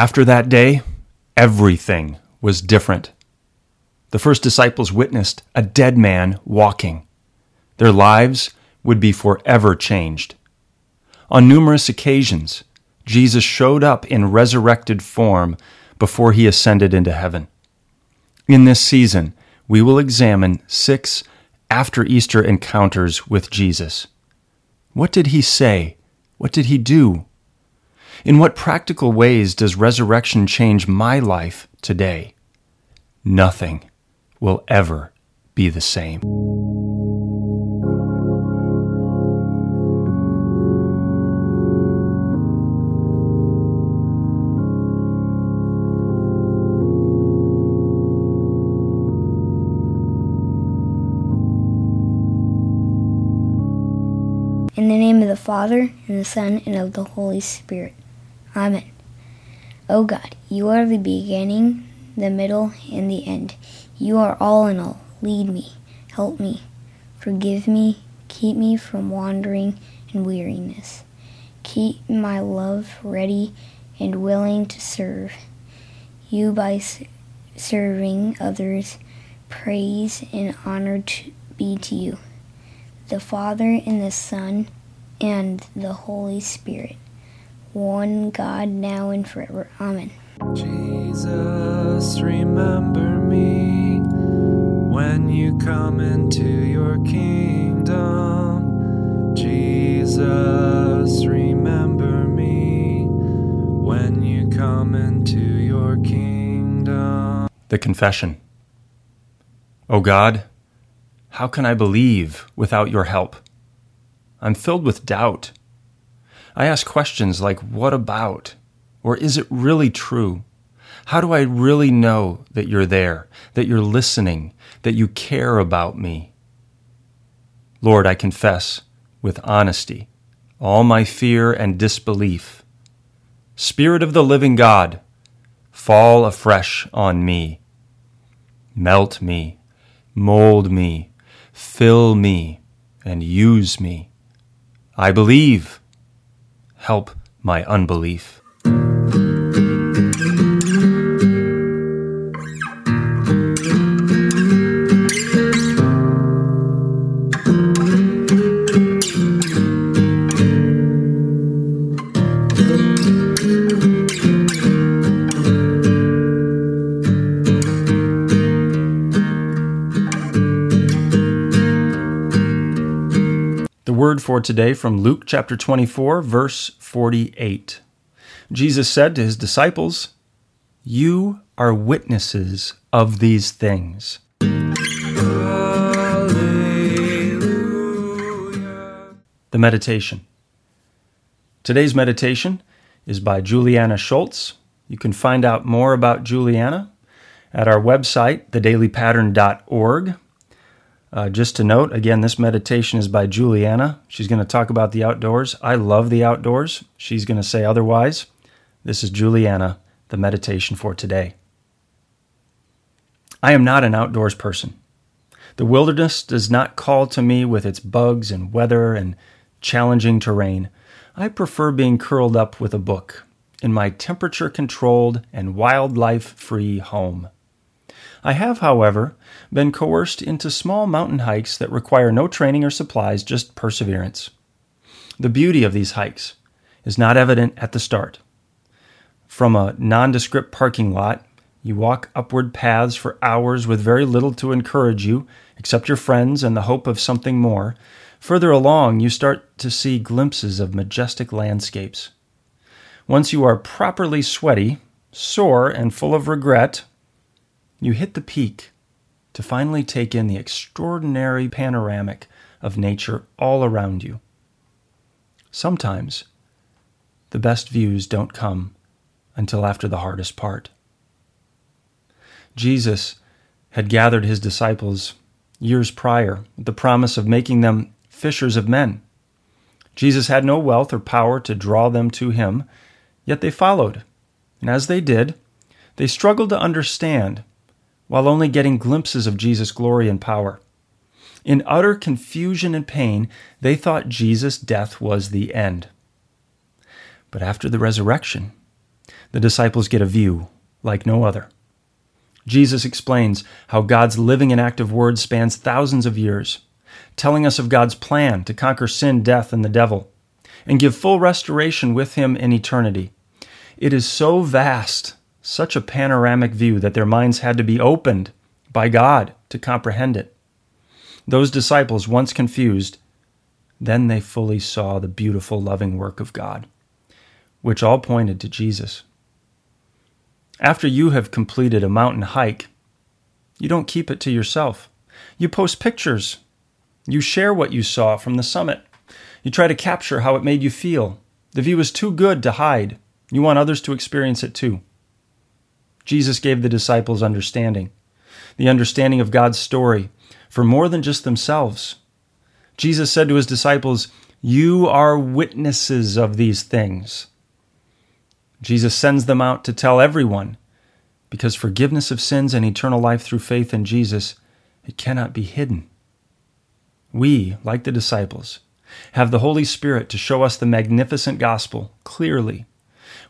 After that day, everything was different. The first disciples witnessed a dead man walking. Their lives would be forever changed. On numerous occasions, Jesus showed up in resurrected form before he ascended into heaven. In this season, we will examine six after Easter encounters with Jesus. What did he say? What did he do? In what practical ways does resurrection change my life today? Nothing will ever be the same. In the name of the Father, and the Son, and of the Holy Spirit. Amen. O God, you are the beginning, the middle, and the end. You are all in all. Lead me, help me, forgive me, keep me from wandering and weariness. Keep my love ready and willing to serve you by serving others. Praise and honor to be to you, the Father and the Son and the Holy Spirit one God, now and forever. Amen. Jesus, remember me when you come into your kingdom. Jesus, remember me when you come into your kingdom. The Confession. O God, how can I believe without your help? I'm filled with doubt I ask questions like, what about? Or is it really true? How do I really know that you're there, that you're listening, that you care about me? Lord, I confess with honesty all my fear and disbelief. Spirit of the living God, fall afresh on me. Melt me, mold me, fill me, and use me. I believe help my unbelief. For today from Luke chapter 24, verse 48. Jesus said to his disciples, You are witnesses of these things. The meditation. Today's meditation is by Juliana Schultz. You can find out more about Juliana at our website, thedailypattern.org. Uh, just to note, again, this meditation is by Juliana. She's going to talk about the outdoors. I love the outdoors. She's going to say otherwise. This is Juliana, the meditation for today. I am not an outdoors person. The wilderness does not call to me with its bugs and weather and challenging terrain, I prefer being curled up with a book in my temperature controlled and wildlife free home. I have, however, been coerced into small mountain hikes that require no training or supplies, just perseverance. The beauty of these hikes is not evident at the start. From a nondescript parking lot, you walk upward paths for hours with very little to encourage you, except your friends and the hope of something more. Further along, you start to see glimpses of majestic landscapes. Once you are properly sweaty, sore, and full of regret, you hit the peak to finally take in the extraordinary panoramic of nature all around you. Sometimes the best views don't come until after the hardest part. Jesus had gathered his disciples years prior with the promise of making them fishers of men. Jesus had no wealth or power to draw them to him, yet they followed. And as they did, they struggled to understand while only getting glimpses of Jesus' glory and power. In utter confusion and pain, they thought Jesus' death was the end. But after the resurrection, the disciples get a view like no other. Jesus explains how God's living and active word spans thousands of years, telling us of God's plan to conquer sin, death, and the devil, and give full restoration with Him in eternity. It is so vast such a panoramic view that their minds had to be opened by God to comprehend it. Those disciples, once confused, then they fully saw the beautiful, loving work of God, which all pointed to Jesus. After you have completed a mountain hike, you don't keep it to yourself. You post pictures. You share what you saw from the summit. You try to capture how it made you feel. The view is too good to hide. You want others to experience it too. Jesus gave the disciples understanding, the understanding of God's story for more than just themselves. Jesus said to his disciples, You are witnesses of these things. Jesus sends them out to tell everyone, because forgiveness of sins and eternal life through faith in Jesus, it cannot be hidden. We, like the disciples, have the Holy Spirit to show us the magnificent gospel clearly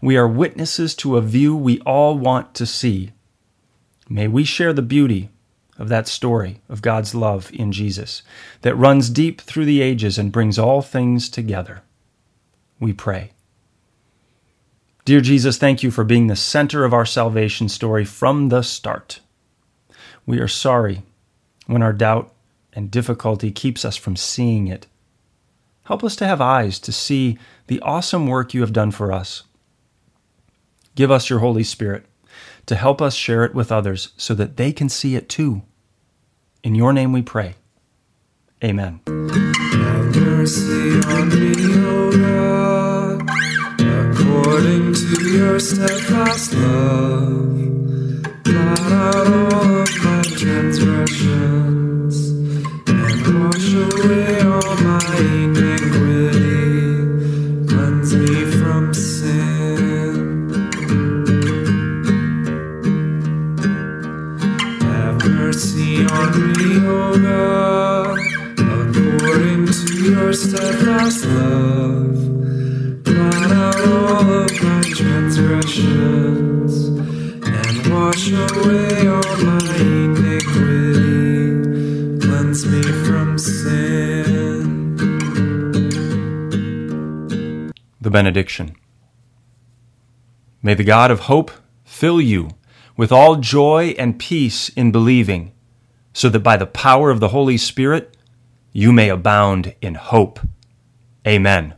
we are witnesses to a view we all want to see. May we share the beauty of that story of God's love in Jesus that runs deep through the ages and brings all things together. We pray. Dear Jesus, thank you for being the center of our salvation story from the start. We are sorry when our doubt and difficulty keeps us from seeing it. Help us to have eyes to see the awesome work you have done for us Give us your Holy Spirit to help us share it with others so that they can see it too. In your name we pray. Amen. Have mercy on me, O God, according to your steadfast love. Out all of my transgressions mercy on me, O God, according to your steadfast love. Blot out all of my transgressions and wash away all my iniquity. Cleanse me from sin. The Benediction. May the God of hope fill you with all joy and peace in believing, so that by the power of the Holy Spirit you may abound in hope. Amen.